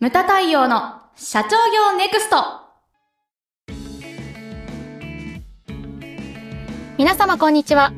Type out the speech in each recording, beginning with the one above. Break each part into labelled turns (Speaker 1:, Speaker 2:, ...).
Speaker 1: ムタ太陽の社長業ネクスト皆様こんにちは。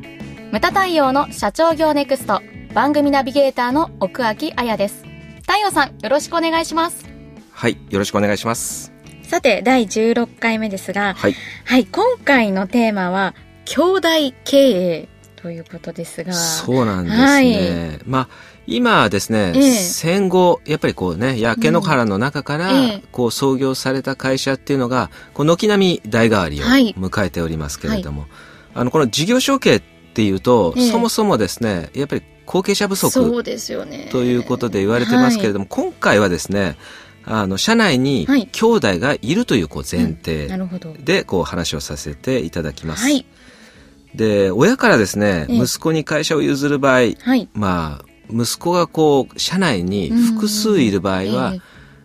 Speaker 1: ムタ太陽の社長業ネクスト番組ナビゲーターの奥脇彩です。太陽さん、よろしくお願いします。
Speaker 2: はい、よろしくお願いします。
Speaker 1: さて、第16回目ですが、
Speaker 2: はい。
Speaker 1: はい、今回のテーマは、兄弟経営ということですが、
Speaker 2: そうなんですね。まあ、今ですね、
Speaker 1: ええ。
Speaker 2: 戦後、やっぱりこうね、焼け野原の中から、こう創業された会社っていうのが、こう軒並み代替わりを
Speaker 1: はい。
Speaker 2: 迎えておりますけれども、あの、この事業承継っていうと、
Speaker 1: ええ。
Speaker 2: そもそもですね、やっぱり後継者不
Speaker 1: そ
Speaker 2: 足
Speaker 1: うですよね。
Speaker 2: ということで言われてますけれども、今回はですね、あの、社内に
Speaker 1: はい。
Speaker 2: 兄弟がいるというこう前
Speaker 1: な
Speaker 2: 提。で、こう話をさせていただきます。
Speaker 1: はい。
Speaker 2: で、親からですね、
Speaker 1: ええ。
Speaker 2: 息子に会社を譲る場合、
Speaker 1: はい。
Speaker 2: まあ、息子がこう、社内に複数いる場合は、
Speaker 1: ええ。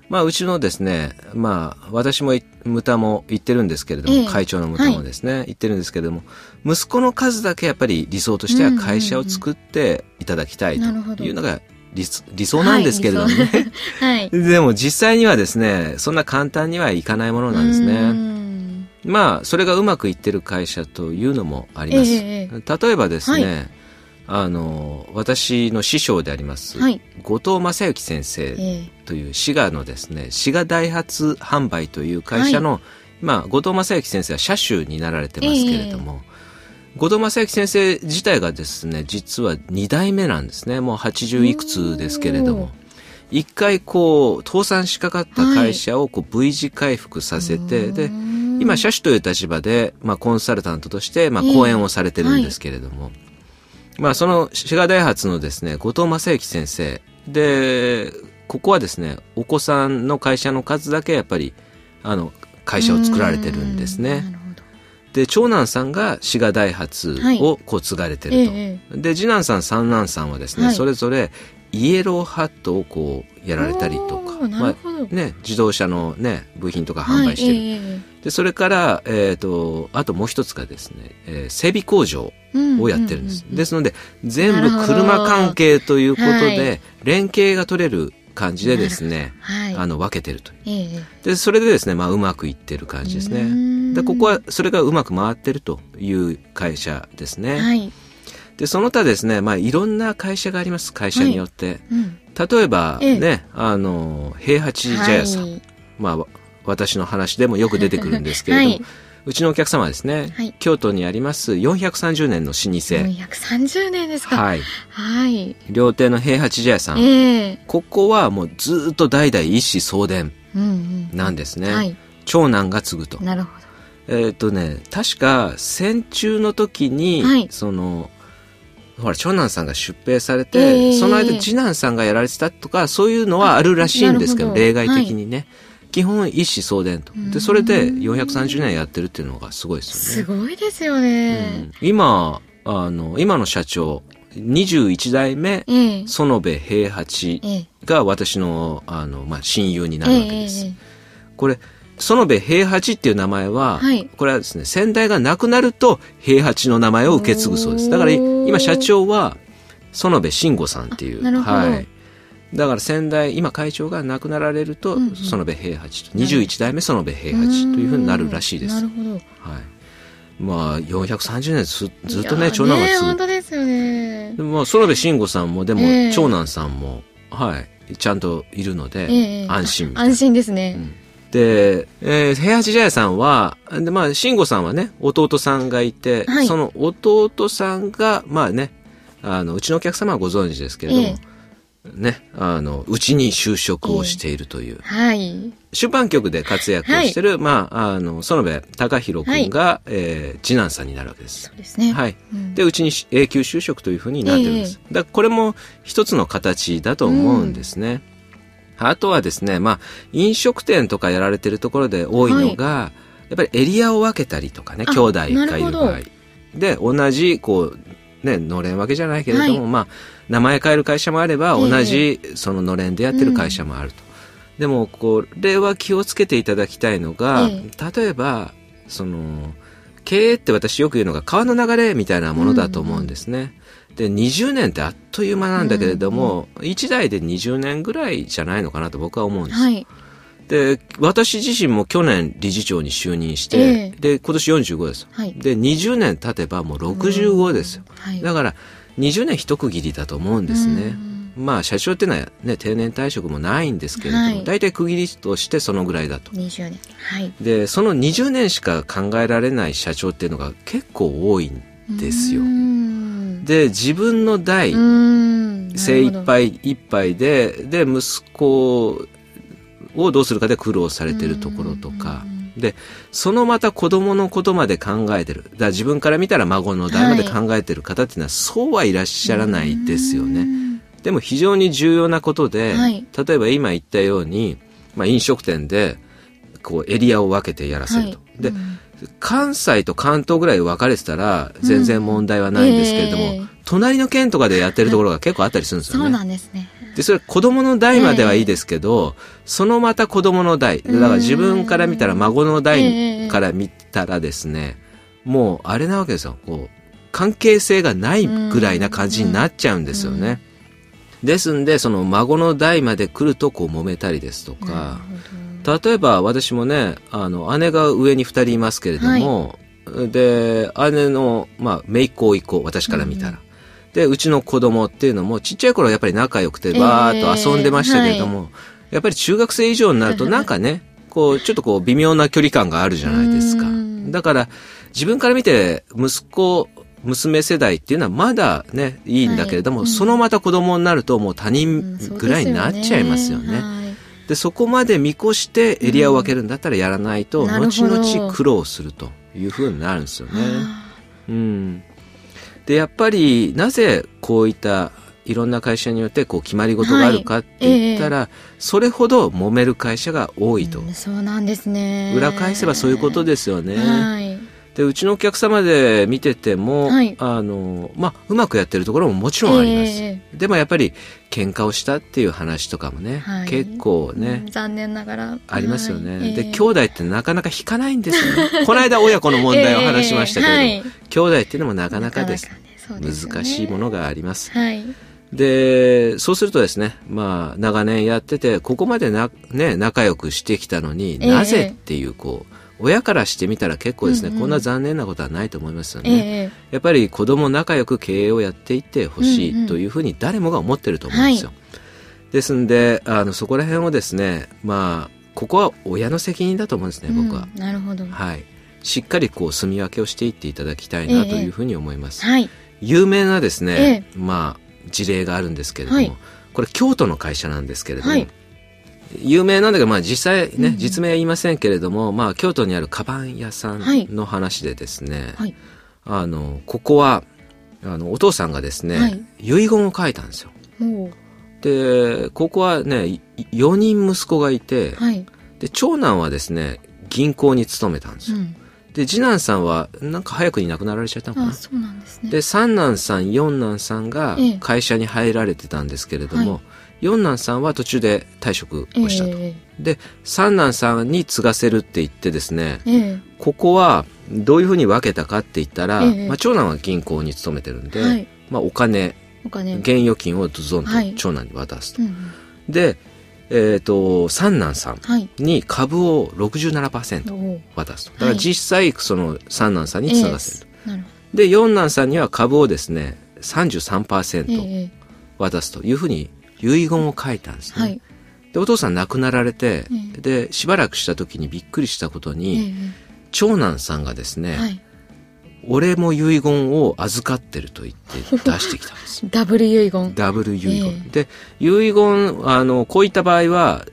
Speaker 2: まあ、うちのですね、まあ、私もい、ムタも言ってるんですけれども、
Speaker 1: ええ。
Speaker 2: 会長のムタもですね、言ってるんですけれども、息子の数だけやっぱり理想としては会社を作っていただきたいというのが理想理想なんですけれどもね。
Speaker 1: はい。
Speaker 2: でも実際にはですね、そんな簡単にはいかないものなんです
Speaker 1: う
Speaker 2: ね。
Speaker 1: ん
Speaker 2: まあ、それがうまくいってる会社というのもあります。
Speaker 1: ええ
Speaker 2: 例えばですね、
Speaker 1: は
Speaker 2: あの、私の師匠であります、
Speaker 1: はい。
Speaker 2: 後藤正幸先生
Speaker 1: え
Speaker 2: という滋賀のですね、滋賀ダイハツ販売という会社の、まあ、後藤正幸先生は車種になられてますけれども、後藤正幸先生自体がですね、実は2代目なんですね。もう80いくつですけれども。一回こう、倒産しかかった会社をこう V 字回復させて、で、今、社主という立場で、まあ、コンサルタントとして、まあ、
Speaker 1: ええ
Speaker 2: 講演をされてるんですけれども、まあ、その、滋賀大発のですね、後藤正幸先生。で、ここはですね、お子さんの会社の数だけ、やっぱり、あの、会社を作られてるんですね。で、長男さんが滋賀大発をこう継がれてると。
Speaker 1: ええ
Speaker 2: で、次男さん、三男さんはですね、
Speaker 1: はい
Speaker 2: それぞれ、イエローハットをこう、やられたりとか。まあ、ね、自動車のね、部品とか販売してる。
Speaker 1: はいえ
Speaker 2: で、それから、えっ、と、あともう一つがですね、えー整備工場をやってるんです。
Speaker 1: うう
Speaker 2: ですので、全部車関係ということ
Speaker 1: は
Speaker 2: で、連携が取れる感じでですね、
Speaker 1: はい。
Speaker 2: あの、分けてるという。
Speaker 1: ええ
Speaker 2: で、それでですね、まあ、うまくいってる感じですね。
Speaker 1: ん
Speaker 2: で、ここは、それがうまく回ってるという会社ですね。
Speaker 1: はい。
Speaker 2: で、その他ですね、まあ、いろんな会社があります、会社によって。
Speaker 1: うん。
Speaker 2: 例えば、
Speaker 1: ええ
Speaker 2: ね、あの、平八茶屋さん。
Speaker 1: はい
Speaker 2: まあ、わ私の話でもよく出てくるんですけれども、
Speaker 1: はいう
Speaker 2: ちのお客様はですね、
Speaker 1: はい
Speaker 2: 京都にあります430年の老舗、
Speaker 1: 430年ですか。
Speaker 2: はい、
Speaker 1: はい。
Speaker 2: 料亭の平八茶屋さん、
Speaker 1: ええ
Speaker 2: ここはもうずっと代々一子相伝
Speaker 1: うんうん。
Speaker 2: なんですね。
Speaker 1: はい。
Speaker 2: 長男が継ぐと。
Speaker 1: なるほ
Speaker 2: えっ、とね、確か戦中の時に、
Speaker 1: はい
Speaker 2: その、ほら、長男さんが出兵されて、
Speaker 1: ええ
Speaker 2: その間次男さんがやられてたとか、そういうのはあるらしいんですけど、例外的にね。基本一子相伝と。で、それで430年やってるっていうのがすごいですよね。
Speaker 1: すごいですよね。
Speaker 2: うん今、あの、今の社長、21代目、
Speaker 1: ええ
Speaker 2: 園部平八
Speaker 1: ええ
Speaker 2: が私の、あの、まあ、親友になるわけです。
Speaker 1: ええ
Speaker 2: これ、園部平八っていう名前は、
Speaker 1: はい
Speaker 2: これはですね、先代が亡くなると平八の名前を受け継ぐそうです。だから今社長は園部慎吾さんっていう。はい。だから先代、今会長が亡くなられると、園部平八と、21代目園部平八というふうになるらしいです。はい。
Speaker 1: なるほど。
Speaker 2: まあ、430年ずずっとね、長男が継ぐ
Speaker 1: 本当ですよね。
Speaker 2: で。もまあ、園部慎吾さんも、でも、
Speaker 1: ええ。
Speaker 2: 長男さんも、はい、ちゃんといるので、
Speaker 1: ええ
Speaker 2: 安心
Speaker 1: 安心ですね。
Speaker 2: で、えー、平八茶屋さんは、で、まあ、慎吾さんはね、弟さんがいて、
Speaker 1: はい。
Speaker 2: その弟さんが、まあね、あの、うちのお客様はご存知ですけれども、
Speaker 1: え
Speaker 2: ね、あの、うちに就職をしているという、
Speaker 1: はい。
Speaker 2: 出版局で活躍をしてる、まあ、あの、園部隆弘君が、えー次男さんになるわけです
Speaker 1: そ。うですね。
Speaker 2: はい。
Speaker 1: うん
Speaker 2: で、うちに永久就職というふうになってるんです。だからこれも一つの形だと思うんですね。あとはですね、まあ、飲食店とかやられてるところで多いのが、やっぱりエリアを分けたりとかね、
Speaker 1: あ
Speaker 2: 兄弟がいる場合。で、同じ、こう、ね、のれん分けじゃないけれども、
Speaker 1: はい。
Speaker 2: まあ、名前変える会社もあれば、
Speaker 1: ええ。
Speaker 2: 同じ、そののれんでやってる会社もあると。でも、これは気をつけていただきたいのが、
Speaker 1: え
Speaker 2: 例えば、その、経営って私よく言うのが川の流れみたいなものだと思うんですね。で、20年ってあっという間なんだけれども、うん、1代で20年ぐらいじゃないのかなと僕は思うんです。はい、で、私自身も去年理事長に就任して、えー、で、今年45です。はい、で、20年経てばもう65ですよ。はい、だから、20年一区切りだと思うんですね。まあ、社長っていうのはね、定年退職もないんですけれども、はい、大体区切りとしてそのぐらいだと。
Speaker 1: 20年。はい。
Speaker 2: で、その20年しか考えられない社長っていうのが結構多いんですよ。で、自分の代、精一杯一杯で、で、息子をどうするかで苦労されてるところとか、で、そのまた子供のことまで考えてる。だから自分から見たら孫の代まで考えてる方っていうのは、そうはいらっしゃらないですよね。でも非常に重要なことで、はい、例えば今言ったように、まあ飲食店で、こうエリアを分けてやらせると。はい、で、うん関西と関東ぐらい分かれてたら全然問題はないんですけれども、うんえー、隣の県とかでやってるところが結構あったりするんですよね。
Speaker 1: そうなんですね。
Speaker 2: で、それ子供の代まではいいですけど、えー、そのまた子供の代、だから自分から見たら孫の代から見たらですね、えー、もうあれなわけですよ。こう、関係性がないぐらいな感じになっちゃうんですよね。ですんで、その孫の代まで来るとこう揉めたりですとか、例えば私もね、あの、姉が上に二人いますけれども、はい、で、姉の、まあ、姪っ子甥っ子、私から見たら。うん、で、うちの子供っていうのも、ちっちゃい頃はやっぱり仲良くて、バーっと遊んでましたけれども、えーはい、やっぱり中学生以上になるとなんかね、こう、ちょっとこう、微妙な距離感があるじゃないですか。だから、自分から見て、息子、娘世代っていうのはまだね、いいんだけれども、はいうん、そのまた子供になるともう他人ぐらいになっちゃいますよね。で、そこまで見越してエリアを分けるんだったらやらないと、うん、後々苦労するというふうになるんですよね。うん。で、やっぱり、なぜこういったいろんな会社によってこう決まり事があるかって言ったら、はい。えー、それほど揉める会社が多いと、うん、
Speaker 1: そうなんですね。
Speaker 2: 裏返せばそういうことですよね、はい、でうちのお客様で見てても、はい、あのまあ、うまくやってるところももちろんあります、えー、でもやっぱり喧嘩をしたっていう話とかもね、はい、結構ね、
Speaker 1: うん、残念ながら。
Speaker 2: ありますよね、はい、で、兄弟ってなかなか引かないんですよね。この間親子の問題を話しましたけれども、えー、兄弟っていうのもなかなかです、ねね、難しいものがあります、はい。で、そうするとですね、まあ、長年やってて、ここまでな、ね、仲良くしてきたのに、なぜっていう、こう、親からしてみたら結構ですね、うんうん、こんな残念なことはないと思いますよね。えー、やっぱり子供仲良く経営をやっていってほしいというふうに誰もが思ってると思うんですよ。うんうん、ですんで、あの、そこら辺をですね、まあ、ここは親の責任だと思うんですね、僕は。
Speaker 1: なるほど。
Speaker 2: はい。しっかりこう、住み分けをしていっていただきたいなというふうに思います。えー、はい。有名なですね、えー、まあ、事例があるんですけれども、はい、これ京都の会社なんですけれども、はい有名なんだけど、まあ実際ね、うん、実名は言いませんけれども、まあ京都にあるカバン屋さんの話でですね、はい、あの、ここは、あの、お父さんがですね、はい、遺言を書いたんですよ。で、ここはね、4人息子がいて、はい、で、長男はですね、銀行に勤めたんですよ。うん、で、次男さんは、なんか早くに亡くなられちゃったのかな。
Speaker 1: そうなんですね。
Speaker 2: で、三男さん、四男さんが会社に入られてたんですけれども、ええ四男さんは途中で退職をしたと。えー、で、三男さんに継がせるって言ってですね、えー、ここはどういうふうに分けたかって言ったら、えー、まあ、長男は銀行に勤めてるんで、はい、まあ、お金、お金。現預金をゾンと長男に渡すと。はいうん、で、えっ、ー、と、三男さんに株を67%渡すと。だから実際、その三男さんに継がせると。で、四男さんには株をですね、33%渡すというふうに遺言を書いたんですね。はい、でお父さん亡くなられて、えー、でしばらくした時にびっくりしたことに、えー、長男さんがですね、はい、俺も遺言を預かってると言って出してきたんです。
Speaker 1: ダブル遺言。
Speaker 2: ダブル遺言、えー、で遺言あのこういった場合は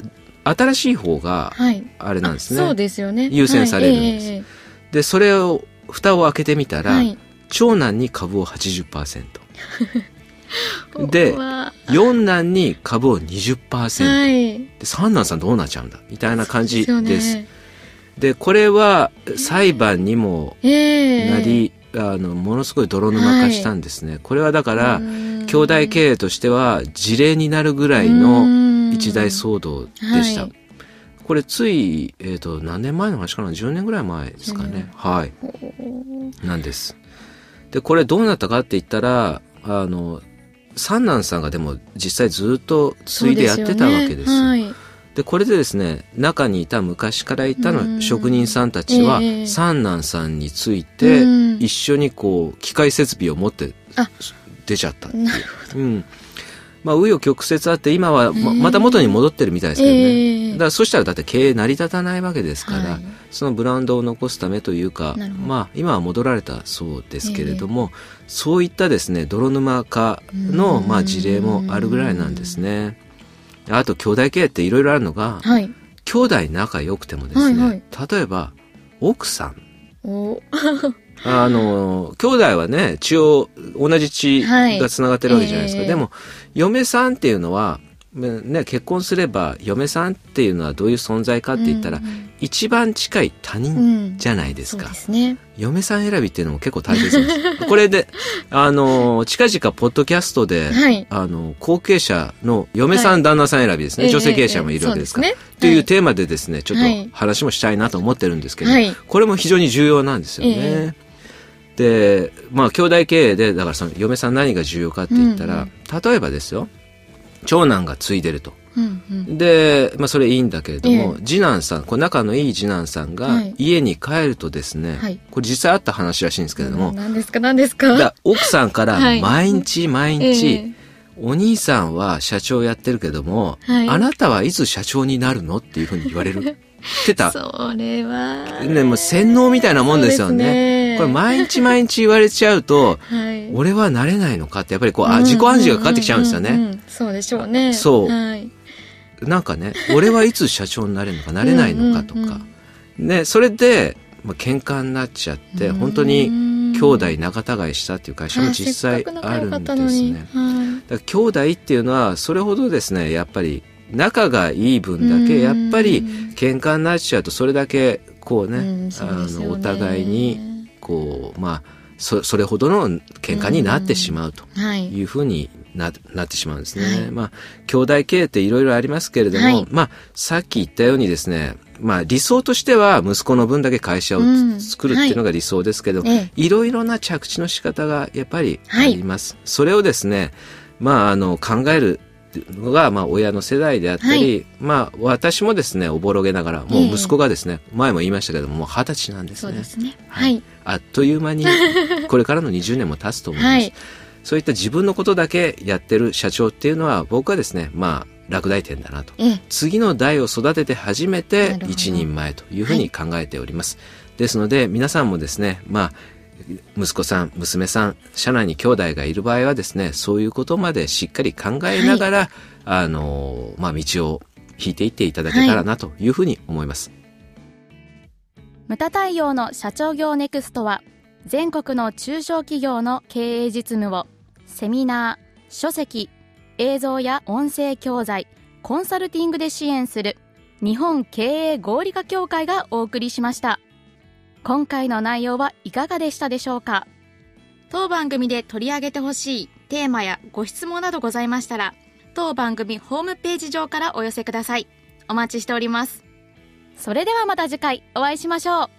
Speaker 2: 新しい方があれなんですね、
Speaker 1: はい、そうですよね。
Speaker 2: 優先されるんです、はい、でそれを蓋を開けてみたら、長男に株を80% で、四男に株を20%、はい、で三男さんどうなっちゃうんだ？みたいな感じです。で、ね、これは裁判にもなり、えー、あの、ものすごい泥沼化したんですね。はい、これはだから、兄弟経営としては事例になるぐらいの一大騒動でした。はい、これつい、えっ、ー、と、何年前の話かな ?10 年ぐらい前ですかね。はい。なんです。で、これどうなったかって言ったら、あの三男さんがでも実際ずっと継いでやってたわけですよ。
Speaker 1: はい。
Speaker 2: でこれでですね中にいた昔からいた
Speaker 1: うん。
Speaker 2: の職人さんたちは、
Speaker 1: ええ。
Speaker 2: 三男さんについて、
Speaker 1: うん。
Speaker 2: 一緒にこう機械設備を持って
Speaker 1: あ。
Speaker 2: 出ちゃったっていう。うんまあ紆余曲折あって今はまた元に戻ってるみたいですけどね、
Speaker 1: ええ。
Speaker 2: だからそしたらだって経営成り立たないわけですから、
Speaker 1: はい。
Speaker 2: そのブランドを残すためというかまあ今は戻られたそうですけれども、そういったですね泥沼化の
Speaker 1: うん。
Speaker 2: まあ事例もあるぐらいなんですね。あと兄弟経営っていろいろあるのが、
Speaker 1: はい。
Speaker 2: 兄弟仲良くてもですね、
Speaker 1: はいはい。
Speaker 2: 例えば奥さん。
Speaker 1: お
Speaker 2: あの兄弟はね血を同じ血がつながってるわけじゃないですか、
Speaker 1: はいええ。
Speaker 2: でも嫁さんっていうのは、ね、結婚すれば嫁さんっていうのはどういう存在かって言ったら、
Speaker 1: うん
Speaker 2: 一番近い他
Speaker 1: う
Speaker 2: 人
Speaker 1: ん
Speaker 2: じゃないです
Speaker 1: そう
Speaker 2: か、
Speaker 1: ですね。
Speaker 2: 嫁さん選びっていうのも結構大切です。これであの近々ポッドキャストで、
Speaker 1: はい。
Speaker 2: あの後継者の嫁さん、
Speaker 1: はい。
Speaker 2: 旦那さん選びですね、
Speaker 1: ええ
Speaker 2: 女性経営者もいるわけですから、
Speaker 1: ええそうですね。
Speaker 2: というテーマでですねちょっ
Speaker 1: はい。
Speaker 2: と話もしたいなと思ってるんですけど、
Speaker 1: はい。
Speaker 2: これも非常に重要なんですよね。でまあ兄弟経営でだからその嫁さん何が重要かって言ったら、例えばですよ長男が継いでると。
Speaker 1: うんうん。
Speaker 2: で、まあ、それいいんだけれども、
Speaker 1: え
Speaker 2: 次男さんこれ仲のいい次男さんが
Speaker 1: はい。
Speaker 2: 家に帰るとですね、
Speaker 1: はい。
Speaker 2: これ実際あった話らしいんですけれども、
Speaker 1: 何ですか何ですか？
Speaker 2: 奥さんから
Speaker 1: はい。
Speaker 2: 毎日毎日、
Speaker 1: ええ。
Speaker 2: お兄さんは社長やってるけども、
Speaker 1: はい。
Speaker 2: あなたはいつ社長になるの？っていうふうに言われる。ってた。
Speaker 1: それは。
Speaker 2: ね、もう洗脳みたいなもんですよね。
Speaker 1: ね
Speaker 2: これ毎日毎日言われちゃうと、
Speaker 1: はい。
Speaker 2: 俺はなれないのかって、やっぱりこう、あ自己暗示がかかってきちゃうんですよね。
Speaker 1: んんん。そうでしょうね。
Speaker 2: そう
Speaker 1: はい。
Speaker 2: なんかね、俺はいつ社長になれるのか、なれないのかと
Speaker 1: うんうん
Speaker 2: か。ね、それで、まあ、喧嘩になっちゃって、本当に兄弟仲違いしたっていう会社も実際あるんですね。だから兄弟っていうのはそれほどですねやっぱり仲がいい分だけやっぱり喧嘩になっちゃうとそれだけこうね、あのお互いにこうまあそそれほどの喧嘩になってしまうとい。うふうにななってしまうんですね。
Speaker 1: はい。
Speaker 2: まあ兄弟経営っていろいろありますけれども、
Speaker 1: はい。
Speaker 2: まあさっき言ったようにですねまあ理想としては息子の分だけ会社を作るっていうのが理想ですけど、
Speaker 1: ええ。
Speaker 2: いろいろな着地の仕方がやっぱりあります。それをですね、まあ、あの、考えるのが、まあ、親の世代であったり、まあ、私もですね、おぼろげながら、もう息子がですね、前も言いましたけども、もう二十歳なんですね。
Speaker 1: そうですね。
Speaker 2: は
Speaker 1: はいい。
Speaker 2: あっという間に、これからの20年も経つと思います。
Speaker 1: はい
Speaker 2: そういった自分のことだけやってる社長っていうのは、僕はですね、まあ、落第点だなと。
Speaker 1: ええ。
Speaker 2: 次の代を育てて初め
Speaker 1: な
Speaker 2: て一人前というふうに考えております。ですので皆さんもですね、まあ、息子さん、娘さん、社内に兄弟がいる場合はですね、そういうことまでしっかり考えながら、あの、まあ、道を引いていっていただけたらなというふうに思います。
Speaker 1: ムタ太陽の社長業ネクストは全国の中小企業の経営実務をセミナー、書籍、映像や音声教材、コンサルティングで支援する日本経営合理化協会がお送りしました。今回の内容はいかがでしたでしょうか？当番組で取り上げてほしいテーマやご質問などございましたら当番組ホームページ上からお寄せください。お待ちしております。それではまた次回お会いしましょう。